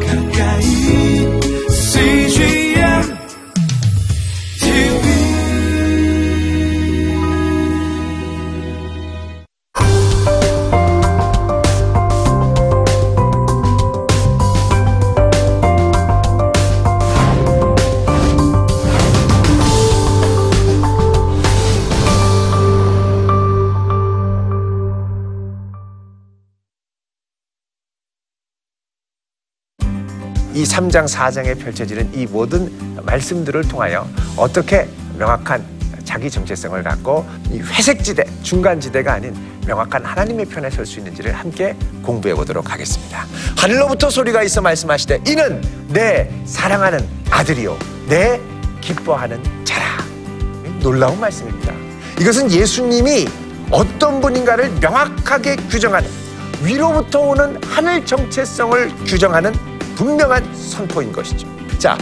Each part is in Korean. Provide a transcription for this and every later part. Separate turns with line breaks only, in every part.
가까
3장 4장에 펼쳐지는 이 모든 말씀들을 통하여 어떻게 명확한 자기 정체성을 갖고 이 회색지대, 중간지대가 아닌 명확한 하나님의 편에 설 수 있는지를 함께 공부해 보도록 하겠습니다. 하늘로부터 소리가 있어 말씀하시되 이는 내 사랑하는 아들이요 내 기뻐하는 자라. 놀라운 말씀입니다. 이것은 예수님이 어떤 분인가를 명확하게 규정하는 위로부터 오는 하늘 정체성을 규정하는 분명한 선포인 것이죠. 자,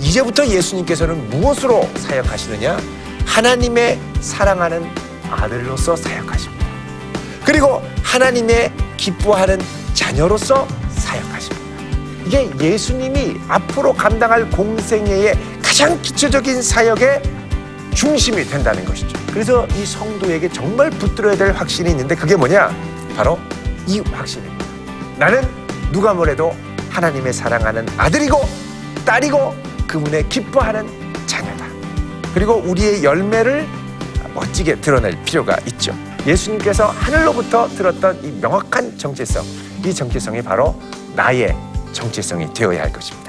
이제부터 예수님께서는 무엇으로 사역하시느냐? 하나님의 사랑하는 아들로서 사역하십니다. 그리고 하나님의 기뻐하는 자녀로서 사역하십니다. 이게 예수님이 앞으로 감당할 공생애의 가장 기초적인 사역의 중심이 된다는 것이죠. 그래서 이 성도에게 정말 붙들어야 될 확신이 있는데 그게 뭐냐? 바로 이 확신입니다. 나는 누가 뭐래도 하나님의 사랑하는 아들이고 딸이고 그분의 기뻐하는 자녀다. 그리고 우리의 열매를 멋지게 드러낼 필요가 있죠. 예수님께서 하늘로부터 들었던 이 명확한 정체성, 이 정체성이 바로 나의 정체성이 되어야 할 것입니다.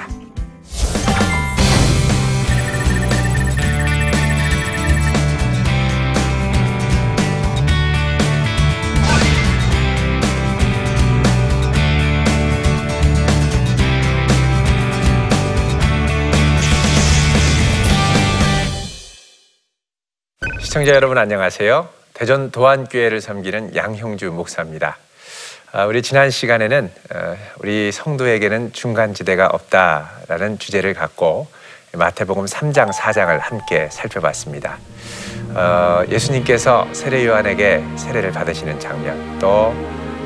시청자 여러분 안녕하세요. 대전 도안교회를 섬기는 양형주 목사입니다. 아, 우리 지난 시간에는 어, 우리 성도에게는 중간지대가 없다라는 주제를 갖고 마태복음 3장 4장을 함께 살펴봤습니다. 어, 예수님께서 세례 요한에게 세례를 받으시는 장면, 또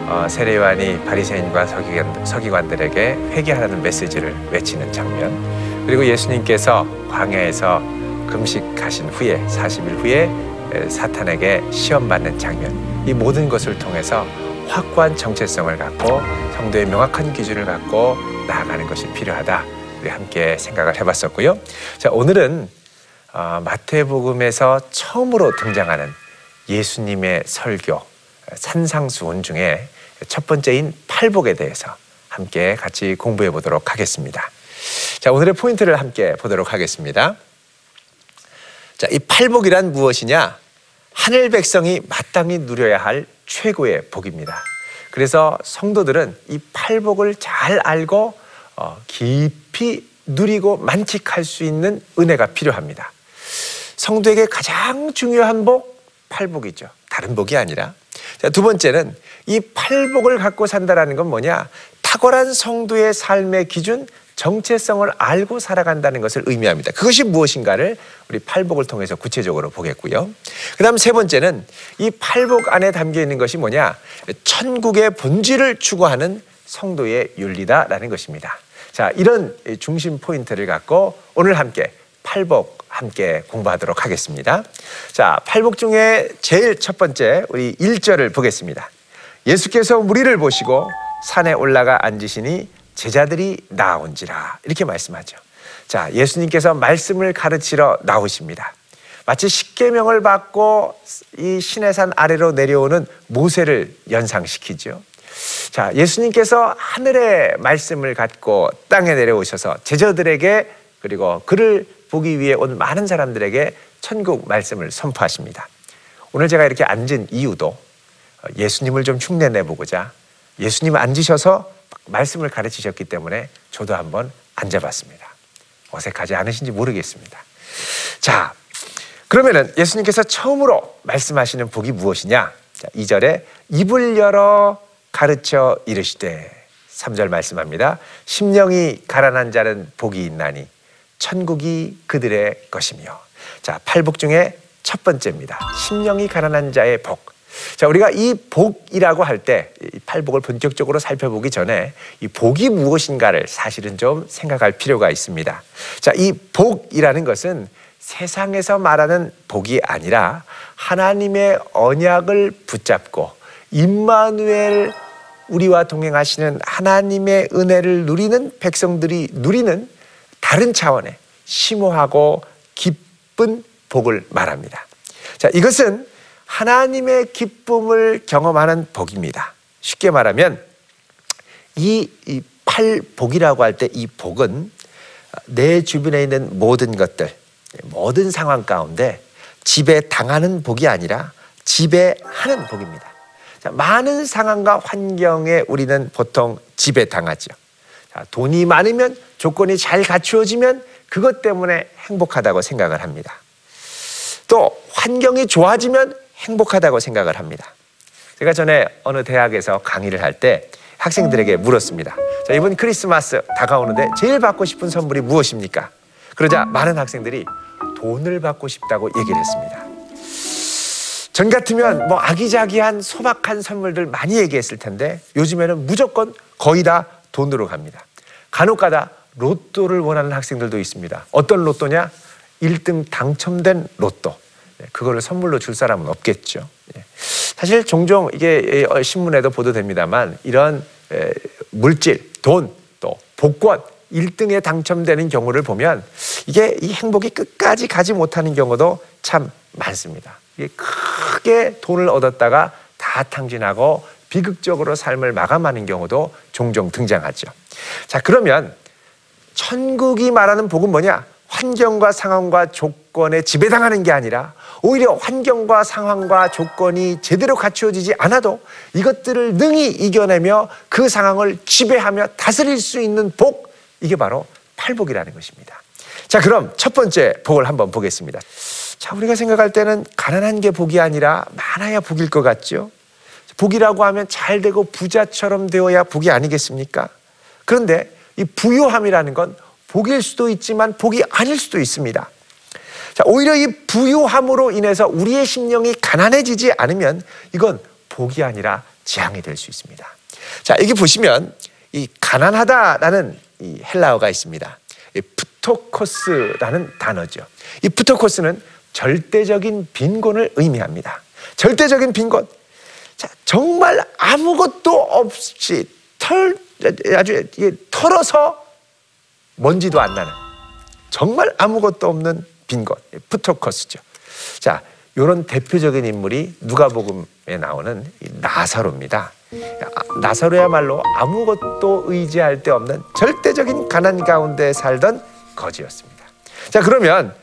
어, 세례 요한이 바리새인과 서기관, 서기관들에게 회개하라는 메시지를 외치는 장면, 그리고 예수님께서 광야에서 금식하신 후에 40일 후에 에, 사탄에게 시험 받는 장면, 이 모든 것을 통해서 확고한 정체성을 갖고 성도의 명확한 기준을 갖고 나아가는 것이 필요하다. 우리 함께 생각을 해봤었고요. 자 오늘은 어, 마태복음에서 처음으로 등장하는 예수님의 설교 산상수훈 중에 첫 번째인 팔복에 대해서 함께 같이 공부해 보도록 하겠습니다. 자 오늘의 포인트를 함께 보도록 하겠습니다. 자, 이 팔복이란 무엇이냐? 하늘 백성이 마땅히 누려야 할 최고의 복입니다. 그래서 성도들은 이 팔복을 잘 알고 어, 깊이 누리고 만끽할 수 있는 은혜가 필요합니다. 성도에게 가장 중요한 복, 팔복이죠. 다른 복이 아니라. 자, 두 번째는 이 팔복을 갖고 산다라는 건 뭐냐? 탁월한 성도의 삶의 기준, 정체성을 알고 살아간다는 것을 의미합니다. 그것이 무엇인가를 우리 팔복을 통해서 구체적으로 보겠고요. 그 다음 세 번째는 이 팔복 안에 담겨 있는 것이 뭐냐? 천국의 본질을 추구하는 성도의 윤리다라는 것입니다. 자, 이런 중심 포인트를 갖고 오늘 함께 팔복 함께 공부하도록 하겠습니다. 자, 팔복 중에 제일 첫 번째 우리 1절을 보겠습니다. 예수께서 무리를 보시고 산에 올라가 앉으시니 제자들이 나온지라 이렇게 말씀하죠. 자, 예수님께서 말씀을 가르치러 나오십니다. 마치 십계명을 받고 이 시내산 아래로 내려오는 모세를 연상시키죠. 자, 예수님께서 하늘의 말씀을 갖고 땅에 내려오셔서 제자들에게 그리고 그를 보기 위해 온 많은 사람들에게 천국 말씀을 선포하십니다. 오늘 제가 이렇게 앉은 이유도 예수님을 좀 흉내내 보고자 예수님 앉으셔서 말씀을 가르치셨기 때문에 저도 한번 앉아봤습니다. 어색하지 않으신지 모르겠습니다. 자, 그러면은 예수님께서 처음으로 말씀하시는 복이 무엇이냐? 자, 2절에 입을 열어 가르쳐 이르시되 3절 말씀합니다. 심령이 가난한 자는 복이 있나니 천국이 그들의 것이며 자, 팔복 중에 첫 번째입니다. 심령이 가난한 자의 복. 자, 우리가 이 복이라고 할때이 팔복을 본격적으로 살펴보기 전에 이 복이 무엇인가를 사실은 좀 생각할 필요가 있습니다. 자, 이 복이라는 것은 세상에서 말하는 복이 아니라 하나님의 언약을 붙잡고 임마누엘 우리와 동행하시는 하나님의 은혜를 누리는 백성들이 누리는 다른 차원의 심오하고 깊은 복을 말합니다. 자, 이것은 하나님의 기쁨을 경험하는 복입니다. 쉽게 말하면 이, 이 팔복이라고 할 때 이 복은 내 주변에 있는 모든 것들, 모든 상황 가운데 지배 당하는 복이 아니라 지배하는 복입니다. 자, 많은 상황과 환경에 우리는 보통 지배 당하죠. 자, 돈이 많으면 조건이 잘 갖추어지면 그것 때문에 행복하다고 생각을 합니다. 또 환경이 좋아지면 행복하다고 생각을 합니다. 제가 전에 어느 대학에서 강의를 할 때 학생들에게 물었습니다. 자, 이번 크리스마스 다가오는데 제일 받고 싶은 선물이 무엇입니까? 그러자 많은 학생들이 돈을 받고 싶다고 얘기를 했습니다. 전 같으면 뭐 아기자기한 소박한 선물들 많이 얘기했을 텐데 요즘에는 무조건 거의 다 돈으로 갑니다. 간혹가다 로또를 원하는 학생들도 있습니다. 어떤 로또냐? 1등 당첨된 로또. 네, 그거를 선물로 줄 사람은 없겠죠. 예. 사실 종종 이게 어, 신문에도 보도됩니다만 이런 에, 물질, 돈, 또 복권 1등에 당첨되는 경우를 보면 이게 이 행복이 끝까지 가지 못하는 경우도 참 많습니다. 크게 돈을 얻었다가 다 탕진하고 비극적으로 삶을 마감하는 경우도 종종 등장하죠. 자, 그러면 천국이 말하는 복은 뭐냐? 환경과 상황과 조건에 지배당하는 게 아니라 오히려 환경과 상황과 조건이 제대로 갖추어지지 않아도 이것들을 능히 이겨내며 그 상황을 지배하며 다스릴 수 있는 복, 이게 바로 팔복이라는 것입니다. 자, 그럼 첫 번째 복을 한번 보겠습니다. 자, 우리가 생각할 때는 가난한 게 복이 아니라 많아야 복일 것 같죠? 복이라고 하면 잘 되고 부자처럼 되어야 복이 아니겠습니까? 그런데 이 부유함이라는 건 복일 수도 있지만 복이 아닐 수도 있습니다. 자, 오히려 이 부유함으로 인해서 우리의 심령이 가난해지지 않으면 이건 복이 아니라 재앙이 될 수 있습니다. 자, 여기 보시면 이 가난하다라는 이 헬라어가 있습니다. 이 푸토코스라는 단어죠. 이 푸토코스는 절대적인 빈곤을 의미합니다. 절대적인 빈곤. 자, 정말 아무것도 없이 털 아주 털어서 먼지도 안 나는 정말 아무것도 없는 빈곤 푸토커스죠. 자, 이런 대표적인 인물이 누가복음에 나오는 나사로입니다. 나사로야말로 아무것도 의지할 데 없는 절대적인 가난 가운데 살던 거지였습니다. 자, 그러면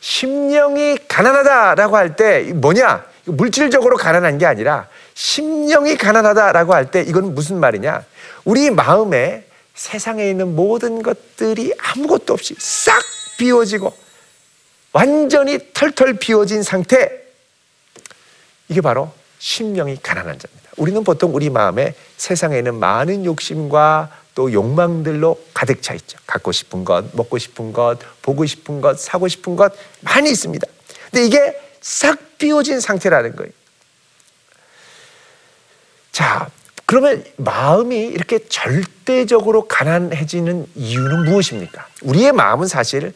심령이 가난하다라고 할 때 뭐냐? 물질적으로 가난한 게 아니라 심령이 가난하다라고 할 때 이건 무슨 말이냐? 우리 마음에 세상에 있는 모든 것들이 아무것도 없이 싹 비워지고 완전히 털털 비워진 상태 이게 바로 심령이 가난한 자입니다. 우리는 보통 우리 마음에 세상에 있는 많은 욕심과 또 욕망들로 가득 차 있죠. 갖고 싶은 것, 먹고 싶은 것, 보고 싶은 것, 사고 싶은 것 많이 있습니다. 근데 이게 싹 비워진 상태라는 거예요. 자, 그러면 마음이 이렇게 절대적으로 가난해지는 이유는 무엇입니까? 우리의 마음은 사실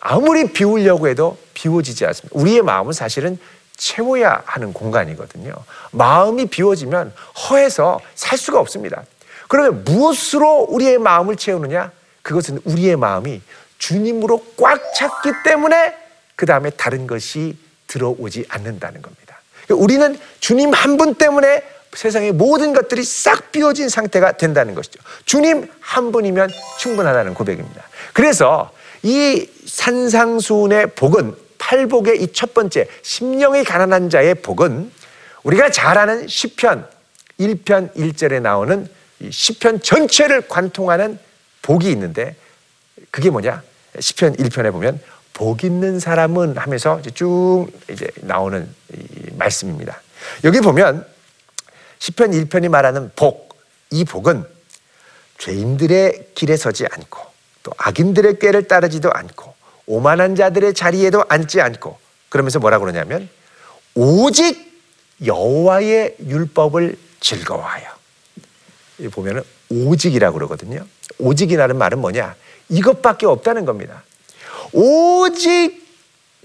아무리 비우려고 해도 비워지지 않습니다. 우리의 마음은 사실은 채워야 하는 공간이거든요. 마음이 비워지면 허해서 살 수가 없습니다. 그러면 무엇으로 우리의 마음을 채우느냐? 그것은 우리의 마음이 주님으로 꽉 찼기 때문에 그 다음에 다른 것이 들어오지 않는다는 겁니다. 우리는 주님 한 분 때문에 세상의 모든 것들이 싹 비워진 상태가 된다는 것이죠. 주님 한 분이면 충분하다는 고백입니다. 그래서 이 산상수훈의 복은 팔복의 이 첫 번째 심령이 가난한 자의 복은 우리가 잘 아는 시편 1편 1절에 나오는 시편 전체를 관통하는 복이 있는데 그게 뭐냐? 시편 1편에 보면 복 있는 사람은 하면서 쭉 이제 나오는 말씀입니다. 여기 보면 시편 1편이 말하는 복, 이 복은 죄인들의 길에 서지 않고 또 악인들의 꾀를 따르지도 않고 오만한 자들의 자리에도 앉지 않고 그러면서 뭐라 그러냐면 오직 여호와의 율법을 즐거워하여. 이 보면은 오직이라고 그러거든요. 오직이라는 말은 뭐냐? 이것밖에 없다는 겁니다. 오직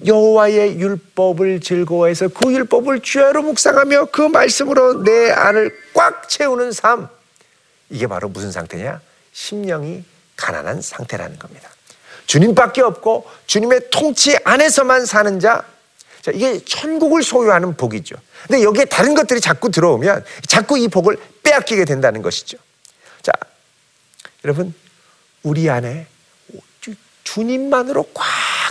여호와의 율법을 즐거워해서 그 율법을 주야로 묵상하며 그 말씀으로 내 안을 꽉 채우는 삶. 이게 바로 무슨 상태냐? 심령이 가난한 상태라는 겁니다. 주님밖에 없고 주님의 통치 안에서만 사는 자. 자, 이게 천국을 소유하는 복이죠. 근데 여기에 다른 것들이 자꾸 들어오면 자꾸 이 복을 빼앗기게 된다는 것이죠. 자, 여러분, 우리 안에 주- 주님만으로 꽉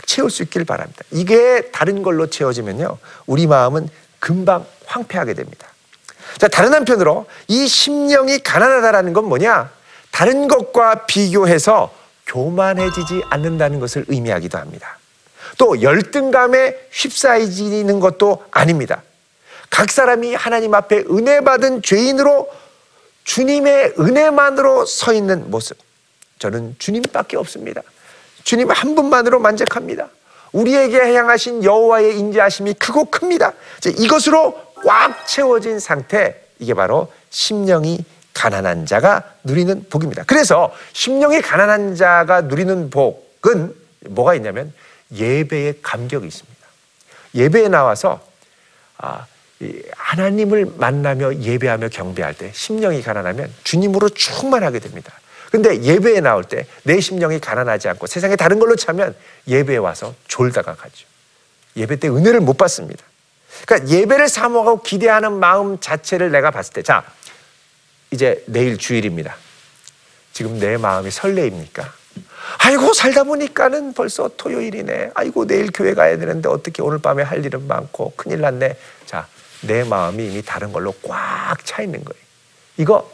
채울 수 있길 바랍니다. 이게 다른 걸로 채워지면요. 우리 마음은 금방 황폐하게 됩니다. 자, 다른 한편으로 이 심령이 가난하다라는 건 뭐냐? 다른 것과 비교해서 교만해지지 않는다는 것을 의미하기도 합니다. 또 열등감에 휩싸이지는 것도 아닙니다. 각 사람이 하나님 앞에 은혜 받은 죄인으로 주님의 은혜만으로 서 있는 모습. 저는 주님밖에 없습니다. 주님 한 분만으로 만족합니다. 우리에게 향하신 여호와의 인자하심이 크고 큽니다. 이것으로 꽉 채워진 상태 이게 바로 심령이 가난한 자가 누리는 복입니다. 그래서 심령이 가난한 자가 누리는 복은 뭐가 있냐면 예배의 감격이 있습니다. 예배에 나와서 아, 이 하나님을 만나며 예배하며 경배할 때 심령이 가난하면 주님으로 충만하게 됩니다. 근데 예배에 나올 때 내 심령이 가난하지 않고 세상에 다른 걸로 차면 예배에 와서 졸다가 가죠. 예배 때 은혜를 못 받습니다. 그러니까 예배를 사모하고 기대하는 마음 자체를 내가 봤을 때, 자, 이제 내일 주일입니다. 지금 내 마음이 설레입니까? 아이고 살다 보니까는 벌써 토요일이네. 아이고 내일 교회 가야 되는데 어떻게 오늘 밤에 할 일은 많고 큰일 났네. 자, 내 마음이 이미 다른 걸로 꽉 차 있는 거예요. 이거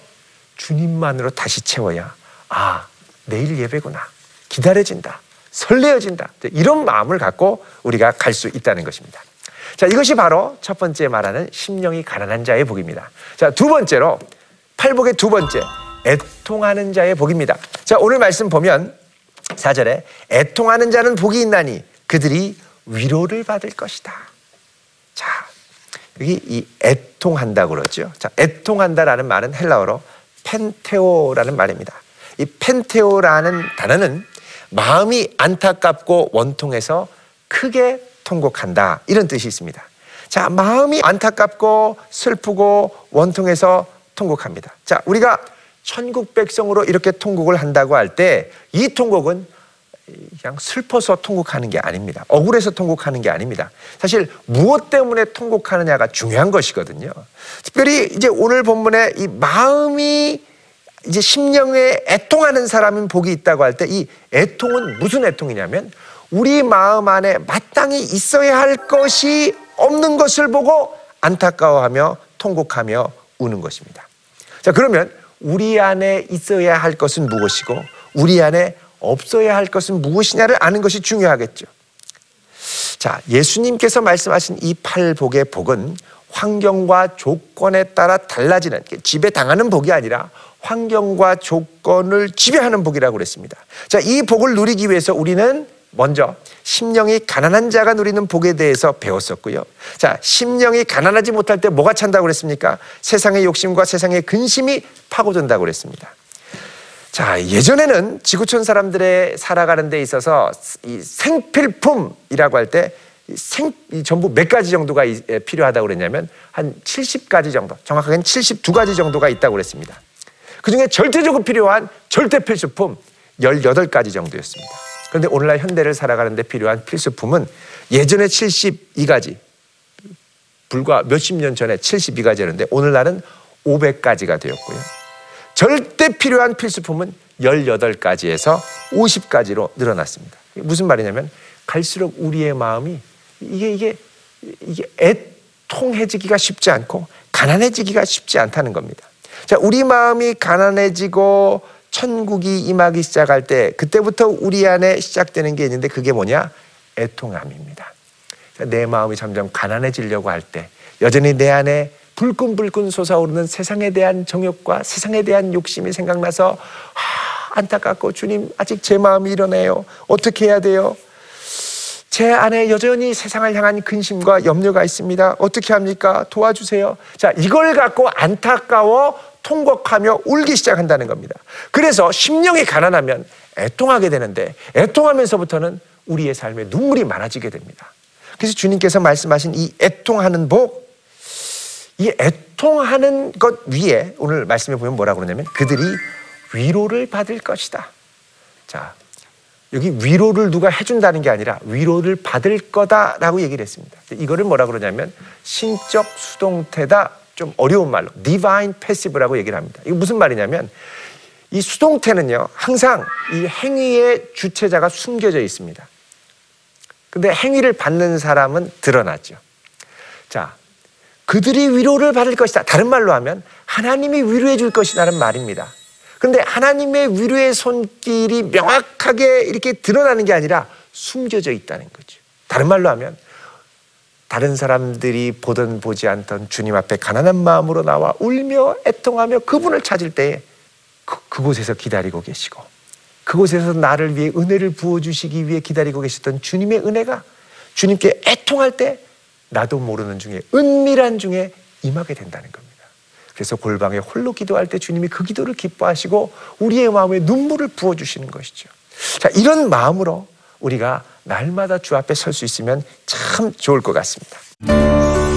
주님만으로 다시 채워야 아 내일 예배구나 기다려진다 설레어진다 이런 마음을 갖고 우리가 갈 수 있다는 것입니다. 자 이것이 바로 첫 번째 말하는 심령이 가난한 자의 복입니다. 자 두 번째로 팔복의 두 번째 애통하는 자의 복입니다. 자 오늘 말씀 보면 4절에 애통하는 자는 복이 있나니 그들이 위로를 받을 것이다. 자, 여기 이 애통한다 그러죠. 자, 애통한다라는 말은 헬라어로 펜테오라는 말입니다. 이 펜테오라는 단어는 마음이 안타깝고 원통해서 크게 통곡한다 이런 뜻이 있습니다. 자, 마음이 안타깝고 슬프고 원통해서 통곡합니다. 자, 우리가 천국 백성으로 이렇게 통곡을 한다고 할 때 이 통곡은 그냥 슬퍼서 통곡하는 게 아닙니다. 억울해서 통곡하는 게 아닙니다. 사실 무엇 때문에 통곡하느냐가 중요한 것이거든요. 특별히 이제 오늘 본문에 이 마음이 이제 심령에 애통하는 사람인 복이 있다고 할 때 이 애통은 무슨 애통이냐면 우리 마음 안에 마땅히 있어야 할 것이 없는 것을 보고 안타까워하며 통곡하며 우는 것입니다. 자, 그러면 우리 안에 있어야 할 것은 무엇이고 우리 안에 없어야 할 것은 무엇이냐를 아는 것이 중요하겠죠. 자, 예수님께서 말씀하신 이 팔복의 복은 환경과 조건에 따라 달라지는 지배 당하는 복이 아니라 환경과 조건을 지배하는 복이라고 그랬습니다. 자, 이 복을 누리기 위해서 우리는 먼저 심령이 가난한 자가 누리는 복에 대해서 배웠었고요. 자, 심령이 가난하지 못할 때 뭐가 찬다고 그랬습니까? 세상의 욕심과 세상의 근심이 파고든다고 그랬습니다. 자, 예전에는 지구촌 사람들의 살아가는 데 있어서 이 생필품이라고 할 때 생, 이 전부 몇 가지 정도가 필요하다고 그랬냐면 한 70가지 정도, 정확하게는 72가지 정도가 있다고 그랬습니다. 그 중에 절대적으로 필요한 절대 필수품 18가지 정도였습니다. 그런데 오늘날 현대를 살아가는데 필요한 필수품은 예전에 72가지, 불과 몇십 년 전에 72가지였는데 오늘날은 500가지가 되었고요. 절대 필요한 필수품은 18가지에서 50가지로 늘어났습니다. 무슨 말이냐면 갈수록 우리의 마음이 이게 이게 이게 애통해지기가 쉽지 않고 가난해지기가 쉽지 않다는 겁니다. 자, 우리 마음이 가난해지고 천국이 임하기 시작할 때 그때부터 우리 안에 시작되는 게 있는데 그게 뭐냐? 애통함입니다. 내 마음이 점점 가난해지려고 할 때 여전히 내 안에 불끈불끈 솟아오르는 세상에 대한 정욕과 세상에 대한 욕심이 생각나서 아, 안타깝고 주님 아직 제 마음이 이러네요. 어떻게 해야 돼요? 제 안에 여전히 세상을 향한 근심과 염려가 있습니다. 어떻게 합니까? 도와주세요. 자, 이걸 갖고 안타까워 통곡하며 울기 시작한다는 겁니다. 그래서 심령이 가난하면 애통하게 되는데 애통하면서부터는 우리의 삶에 눈물이 많아지게 됩니다. 그래서 주님께서 말씀하신 이 애통하는 복, 이 애통하는 것 위에 오늘 말씀해 보면 뭐라고 그러냐면 그들이 위로를 받을 것이다. 자, 여기 위로를 누가 해준다는 게 아니라 위로를 받을 거다라고 얘기를 했습니다. 이거를 뭐라 그러냐면 신적 수동태다. 좀 어려운 말로 divine passive라고 얘기를 합니다. 이거 무슨 말이냐면 이 수동태는요 항상 이 행위의 주체자가 숨겨져 있습니다. 근데 행위를 받는 사람은 드러나죠. 자, 그들이 위로를 받을 것이다. 다른 말로 하면 하나님이 위로해 줄 것이라는 말입니다. 그런데 하나님의 위로의 손길이 명확하게 이렇게 드러나는 게 아니라 숨겨져 있다는 거죠. 다른 말로 하면 다른 사람들이 보던 보지 않던 주님 앞에 가난한 마음으로 나와 울며 애통하며 그분을 찾을 때에 그, 그곳에서 기다리고 계시고 그곳에서 나를 위해 은혜를 부어주시기 위해 기다리고 계셨던 주님의 은혜가 주님께 애통할 때 나도 모르는 중에 은밀한 중에 임하게 된다는 겁니다. 그래서 골방에 홀로 기도할 때 주님이 그 기도를 기뻐하시고 우리의 마음에 눈물을 부어주시는 것이죠. 자, 이런 마음으로 우리가 날마다 주 앞에 설 수 있으면 참 좋을 것 같습니다.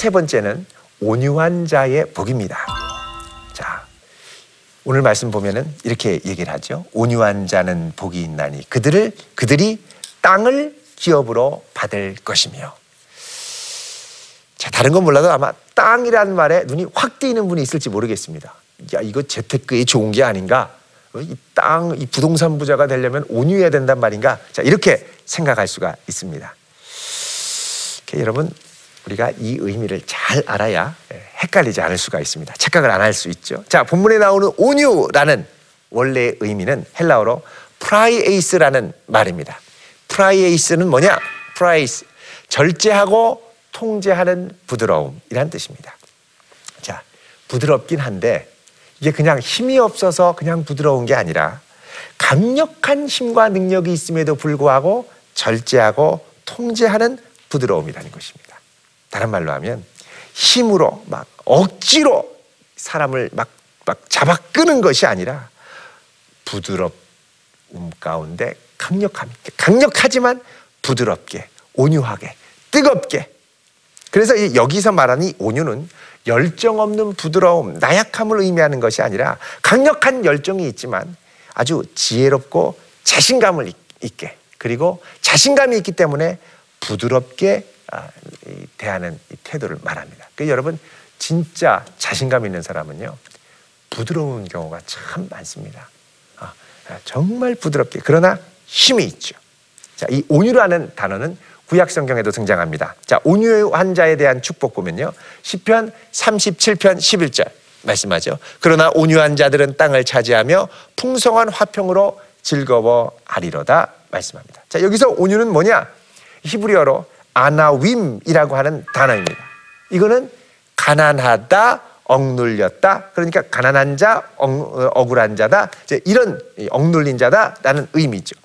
세 번째는 온유한 자의 복입니다. 자, 오늘 말씀 보면은 이렇게 얘기를 하죠. 온유한 자는 복이 있나니 그들을 그들이 땅을 기업으로 받을 것이며. 자, 다른 건 몰라도 아마 땅이라는 말에 눈이 확 띄는 분이 있을지 모르겠습니다. 야, 이거 재테크에 좋은 게 아닌가? 어, 이 땅, 이 부동산 부자가 되려면 온유해야 된단 말인가? 자, 이렇게 생각할 수가 있습니다. 이렇게 여러분 우리가 이 의미를 잘 알아야 예, 헷갈리지 않을 수가 있습니다. 착각을 안 할 수 있죠. 자, 본문에 나오는 온유라는 원래의 의미는 헬라어로 프라이에이스라는 말입니다. 프라이에이스는 뭐냐? 프라이스 절제하고 통제하는 부드러움이란 뜻입니다. 자, 부드럽긴 한데 이게 그냥 힘이 없어서 그냥 부드러운 게 아니라 강력한 힘과 능력이 있음에도 불구하고 절제하고 통제하는 부드러움이라는 것입니다. 다른 말로 하면 힘으로 막 억지로 사람을 막, 막 잡아 끄는 것이 아니라 부드러움 가운데 강력함 있게 강력하지만 부드럽게 온유하게 뜨겁게. 그래서 이 여기서 말하는 이 온유는 열정 없는 부드러움, 나약함을 의미하는 것이 아니라 강력한 열정이 있지만 아주 지혜롭고 자신감을 있- 있게 그리고 자신감이 있기 때문에 부드럽게 대하는 이 태도를 말합니다. 그 여러분 진짜 자신감 있는 사람은요 부드러운 경우가 참 많습니다. 아, 아, 정말 부드럽게 그러나 힘이 있죠. 자, 이 온유라는 단어는 구약 성경에도 등장합니다. 자, 온유한 자에 대한 축복 보면요. 시편 37편 11절 말씀하죠. 그러나 온유한 자들은 땅을 차지하며 풍성한 화평으로 즐거워하리로다 말씀합니다. 자, 여기서 온유는 뭐냐? 히브리어로 아나윈이라고 하는 단어입니다. 이거는 가난하다, 억눌렸다. 그러니까 가난한 자, 억, 어, 억울한 자다. 이제 이런 이 억눌린 자다라는 의미죠.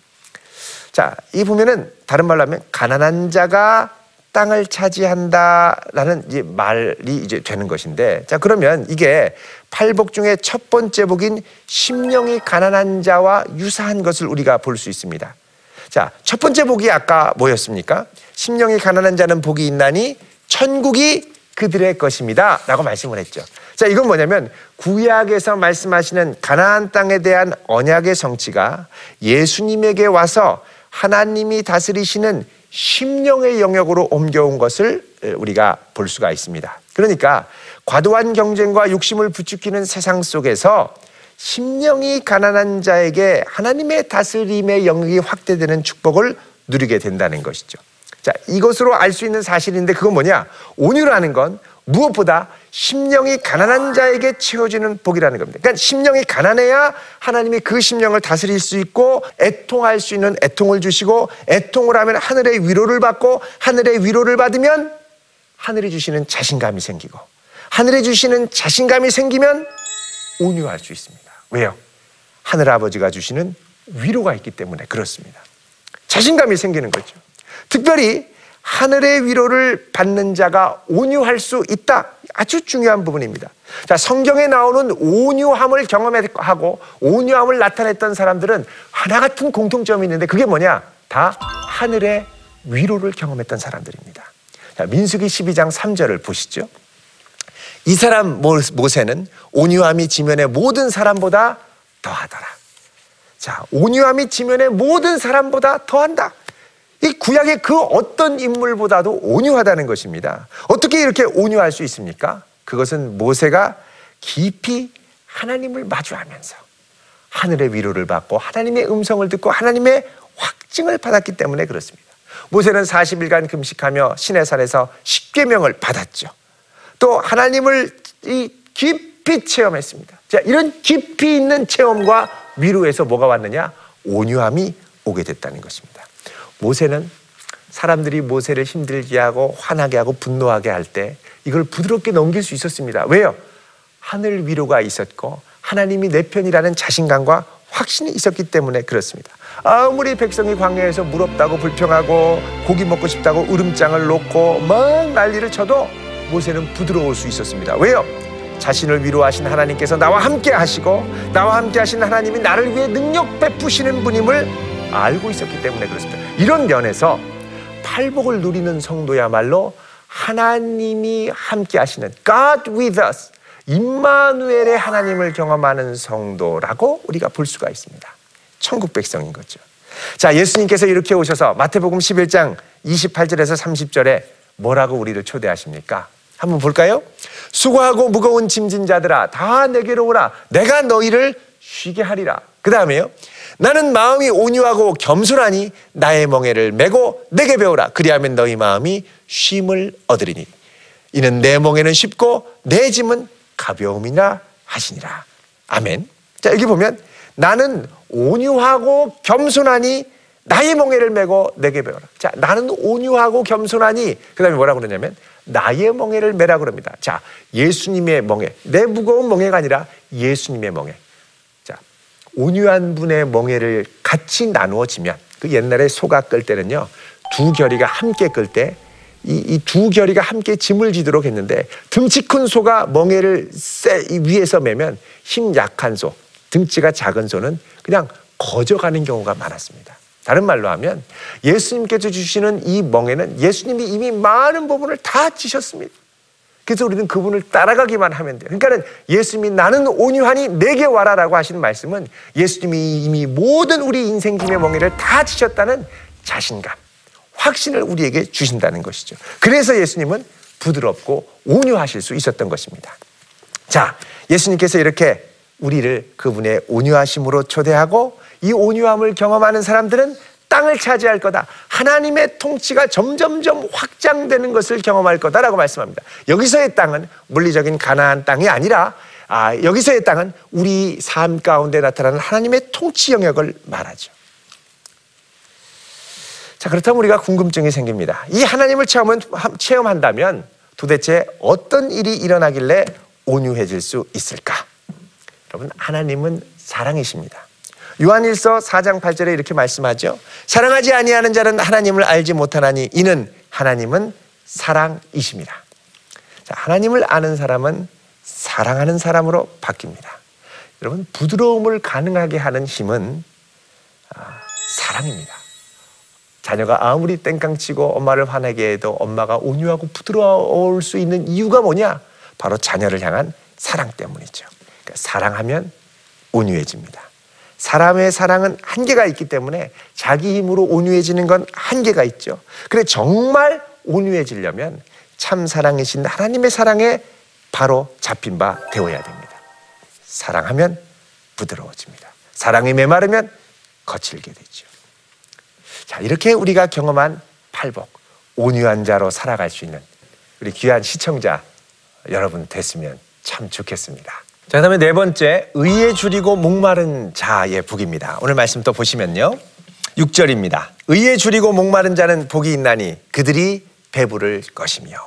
자, 이 보면은 다른 말로 하면 가난한 자가 땅을 차지한다라는 이제 말이 이제 되는 것인데 자 그러면 이게 팔복 중에 첫 번째 복인 심령이 가난한 자와 유사한 것을 우리가 볼 수 있습니다. 자, 첫 번째 복이 아까 뭐였습니까? 심령이 가난한 자는 복이 있나니 천국이 그들의 것입니다. 라고 말씀을 했죠. 자, 이건 뭐냐면 구약에서 말씀하시는 가나안 땅에 대한 언약의 성취가 예수님에게 와서 하나님이 다스리시는 심령의 영역으로 옮겨온 것을 우리가 볼 수가 있습니다. 그러니까 과도한 경쟁과 욕심을 부추기는 세상 속에서 심령이 가난한 자에게 하나님의 다스림의 영역이 확대되는 축복을 누리게 된다는 것이죠. 자, 이것으로 알 수 있는 사실인데 그건 뭐냐? 온유라는 건 무엇보다 심령이 가난한 자에게 채워지는 복이라는 겁니다. 그러니까 심령이 가난해야 하나님이 그 심령을 다스릴 수 있고 애통할 수 있는 애통을 주시고 애통을 하면 하늘의 위로를 받고 하늘의 위로를 받으면 하늘이 주시는 자신감이 생기고 하늘이 주시는 자신감이 생기면 온유할 수 있습니다. 왜요? 하늘 아버지가 주시는 위로가 있기 때문에 그렇습니다. 자신감이 생기는 거죠. 특별히 하늘의 위로를 받는 자가 온유할 수 있다. 아주 중요한 부분입니다. 자, 성경에 나오는 온유함을 경험하고 온유함을 나타냈던 사람들은 하나 같은 공통점이 있는데 그게 뭐냐? 다 하늘의 위로를 경험했던 사람들입니다. 자, 민수기 12장 3절을 보시죠. 이 사람 모세는 온유함이 지면의 모든 사람보다 더하더라. 자, 온유함이 지면의 모든 사람보다 더한다. 이 구약의 그 어떤 인물보다도 온유하다는 것입니다. 어떻게 이렇게 온유할 수 있습니까? 그것은 모세가 깊이 하나님을 마주하면서 하늘의 위로를 받고 하나님의 음성을 듣고 하나님의 확증을 받았기 때문에 그렇습니다. 모세는 40일간 금식하며 시내산에서 십계명을 받았죠. 또 하나님을 깊이 체험했습니다. 자, 이런 깊이 있는 체험과 위로에서 뭐가 왔느냐? 온유함이 오게 됐다는 것입니다. 모세는 사람들이 모세를 힘들게 하고 화나게 하고 분노하게 할 때 이걸 부드럽게 넘길 수 있었습니다. 왜요? 하늘 위로가 있었고 하나님이 내 편이라는 자신감과 확신이 있었기 때문에 그렇습니다. 아무리 백성이 광야에서 무럽다고 불평하고 고기 먹고 싶다고 으름장을 놓고 막 난리를 쳐도 모세는 부드러울 수 있었습니다. 왜요? 자신을 위로하신 하나님께서 나와 함께 하시고 나와 함께 하신 하나님이 나를 위해 능력 베푸시는 분임을 알고 있었기 때문에 그렇습니다. 이런 면에서 팔복을 누리는 성도야말로 하나님이 함께 하시는 God with us 임마누엘의 하나님을 경험하는 성도라고 우리가 볼 수가 있습니다. 천국 백성인 거죠. 자, 예수님께서 이렇게 오셔서 마태복음 11장 28절에서 30절에 뭐라고 우리를 초대하십니까? 한번 볼까요? 수고하고 무거운 짐진 자들아 다 내게로 오라 내가 너희를 쉬게 하리라. 그 다음에요. 나는 마음이 온유하고 겸손하니 나의 멍에를 메고 내게 배우라. 그리하면 너희 마음이 쉼을 얻으리니. 이는 내 멍에는 쉽고 내 짐은 가벼움이나 하시니라. 아멘. 자, 여기 보면 나는 온유하고 겸손하니 나의 멍에를 메고 내게 배워라. 자, 나는 온유하고 겸손하니 그 다음에 뭐라고 그러냐면 나의 멍에를 메라 그럽니다. 자, 예수님의 멍에. 내 무거운 멍에가 아니라 예수님의 멍에. 자, 온유한 분의 멍에를 같이 나누어지면 그 옛날에 소가 끌 때는요. 두 결이가 함께 끌 때 이두 결이가 함께 짐을 지도록 했는데 등치 큰 소가 멍에를 쎄 위에서 매면 힘 약한 소, 등치가 작은 소는 그냥 거저가는 경우가 많았습니다. 다른 말로 하면 예수님께서 주시는 이 멍에는 예수님이 이미 많은 부분을 다 지셨습니다. 그래서 우리는 그분을 따라가기만 하면 돼요. 그러니까 예수님이 나는 온유하니 내게 와라라고 하시는 말씀은 예수님이 이미 모든 우리 인생 짐의 멍에를 다 지셨다는 자신감, 확신을 우리에게 주신다는 것이죠. 그래서 예수님은 부드럽고 온유하실 수 있었던 것입니다. 자, 예수님께서 이렇게 우리를 그분의 온유하심으로 초대하고 이 온유함을 경험하는 사람들은 땅을 차지할 거다. 하나님의 통치가 점점점 확장되는 것을 경험할 거다라고 말씀합니다. 여기서의 땅은 물리적인 가나안 땅이 아니라 아, 여기서의 땅은 우리 삶 가운데 나타나는 하나님의 통치 영역을 말하죠. 자, 그렇다면 우리가 궁금증이 생깁니다. 이 하나님을 체험은, 체험한다면 도대체 어떤 일이 일어나길래 온유해질 수 있을까? 여러분, 하나님은 사랑이십니다. 요한일서 4장 8절에 이렇게 말씀하죠. 사랑하지 아니하는 자는 하나님을 알지 못하나니 이는 하나님은 사랑이십니다. 자, 하나님을 아는 사람은 사랑하는 사람으로 바뀝니다. 여러분 부드러움을 가능하게 하는 힘은 아, 사랑입니다. 자녀가 아무리 땡깡치고 엄마를 화내게 해도 엄마가 온유하고 부드러울 수 있는 이유가 뭐냐? 바로 자녀를 향한 사랑 때문이죠. 그러니까 사랑하면 온유해집니다. 사람의 사랑은 한계가 있기 때문에 자기 힘으로 온유해지는 건 한계가 있죠. 그래 정말 온유해지려면 참 사랑이신 하나님의 사랑에 바로 잡힌 바 되어야 됩니다. 사랑하면 부드러워집니다. 사랑이 메마르면 거칠게 되죠. 자, 이렇게 우리가 경험한 팔복, 온유한 자로 살아갈 수 있는 우리 귀한 시청자 여러분 됐으면 참 좋겠습니다. 자, 그다음에 네 번째 의에 줄이고 목마른 자의 복입니다. 오늘 말씀 또 보시면요. 6절입니다. 의에 줄이고 목마른 자는 복이 있나니 그들이 배부를 것이며.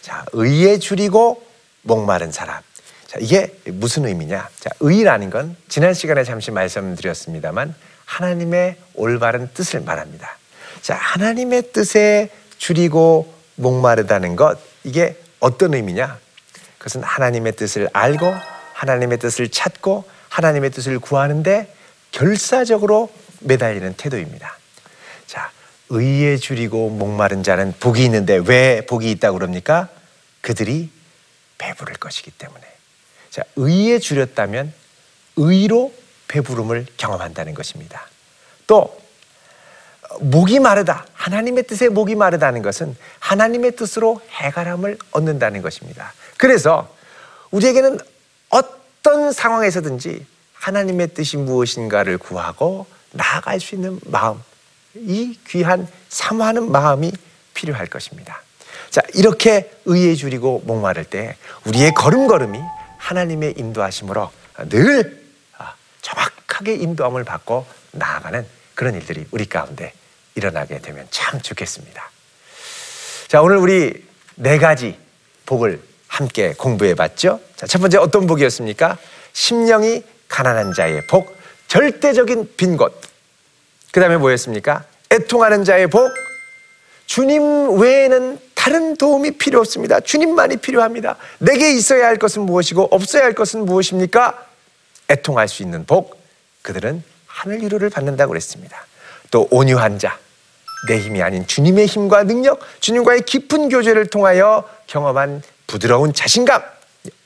자, 의에 줄이고 목마른 사람. 자, 이게 무슨 의미냐? 자, 의라는 건 지난 시간에 잠시 말씀드렸습니다만 하나님의 올바른 뜻을 말합니다. 자, 하나님의 뜻에 줄이고 목마르다는 것 이게 어떤 의미냐? 그것은 하나님의 뜻을 알고 하나님의 뜻을 찾고 하나님의 뜻을 구하는데 결사적으로 매달리는 태도입니다. 자, 의에 줄이고 목마른 자는 복이 있는데 왜 복이 있다고 그럽니까? 그들이 배부를 것이기 때문에. 자, 의에 줄였다면 의로 배부름을 경험한다는 것입니다. 또 목이 마르다. 하나님의 뜻에 목이 마르다는 것은 하나님의 뜻으로 해가람을 얻는다는 것입니다. 그래서 우리에게는 어떤 상황에서든지 하나님의 뜻이 무엇인가를 구하고 나아갈 수 있는 마음, 이 귀한 사모하는 마음이 필요할 것입니다. 자, 이렇게 의에 줄이고 목마를 때 우리의 걸음걸음이 하나님의 인도하심으로 늘 아, 정확하게 인도함을 받고 나아가는 그런 일들이 우리 가운데 일어나게 되면 참 좋겠습니다. 자, 오늘 우리 네 가지 복을 함께 공부해 봤죠? 자, 첫 번째 어떤 복이었습니까? 심령이 가난한 자의 복, 절대적인 빈 곳. 그 다음에 뭐였습니까? 애통하는 자의 복, 주님 외에는 다른 도움이 필요 없습니다. 주님만이 필요합니다. 내게 있어야 할 것은 무엇이고 없어야 할 것은 무엇입니까? 애통할 수 있는 복, 그들은 하늘 위로를 받는다고 그랬습니다. 또 온유한 자, 내 힘이 아닌 주님의 힘과 능력, 주님과의 깊은 교제를 통하여 경험한 부드러운 자신감,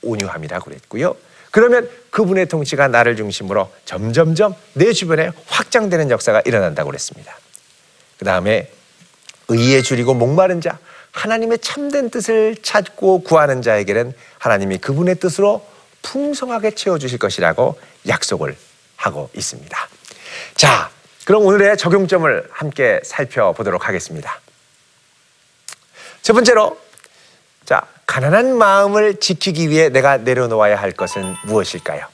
온유함이라고 그랬고요. 그러면 그분의 통치가 나를 중심으로 점점점 내 주변에 확장되는 역사가 일어난다고 그랬습니다. 그 다음에 의에 줄이고 목마른 자, 하나님의 참된 뜻을 찾고 구하는 자에게는 하나님이 그분의 뜻으로 풍성하게 채워주실 것이라고 약속을 하고 있습니다. 자, 그럼 오늘의 적용점을 함께 살펴보도록 하겠습니다. 첫 번째로, 자, 가난한 마음을 지키기 위해 내가 내려놓아야 할 것은 무엇일까요?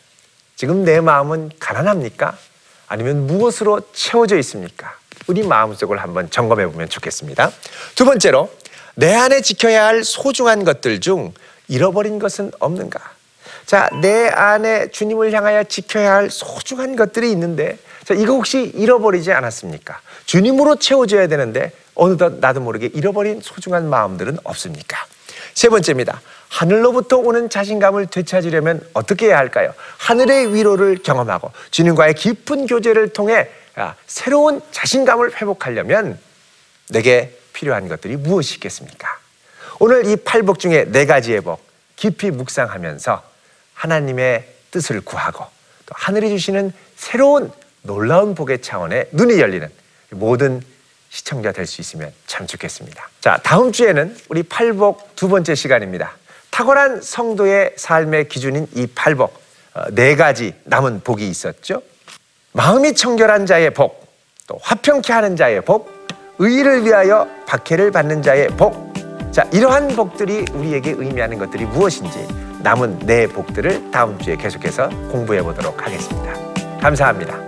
지금 내 마음은 가난합니까? 아니면 무엇으로 채워져 있습니까? 우리 마음속을 한번 점검해 보면 좋겠습니다. 두 번째로, 내 안에 지켜야 할 소중한 것들 중 잃어버린 것은 없는가? 자, 내 안에 주님을 향하여 지켜야 할 소중한 것들이 있는데, 자, 이거 혹시 잃어버리지 않았습니까? 주님으로 채워져야 되는데, 어느덧 나도 모르게 잃어버린 소중한 마음들은 없습니까? 세 번째입니다. 하늘로부터 오는 자신감을 되찾으려면 어떻게 해야 할까요? 하늘의 위로를 경험하고 주님과의 깊은 교제를 통해 아, 새로운 자신감을 회복하려면 내게 필요한 것들이 무엇이 있겠습니까? 오늘 이 팔복 중에 네 가지의 복 깊이 묵상하면서 하나님의 뜻을 구하고 또 하늘이 주시는 새로운 놀라운 복의 차원에 눈이 열리는 모든 시청자 될 수 있으면 참 좋겠습니다. 자, 다음 주에는 우리 팔복 두 번째 시간입니다. 탁월한 성도의 삶의 기준인 이 팔복 어, 네 가지 남은 복이 있었죠. 마음이 청결한 자의 복, 또 화평케 하는 자의 복, 의를 위하여 박해를 받는 자의 복. 자, 이러한 복들이 우리에게 의미하는 것들이 무엇인지 남은 네 복들을 다음 주에 계속해서 공부해 보도록 하겠습니다. 감사합니다.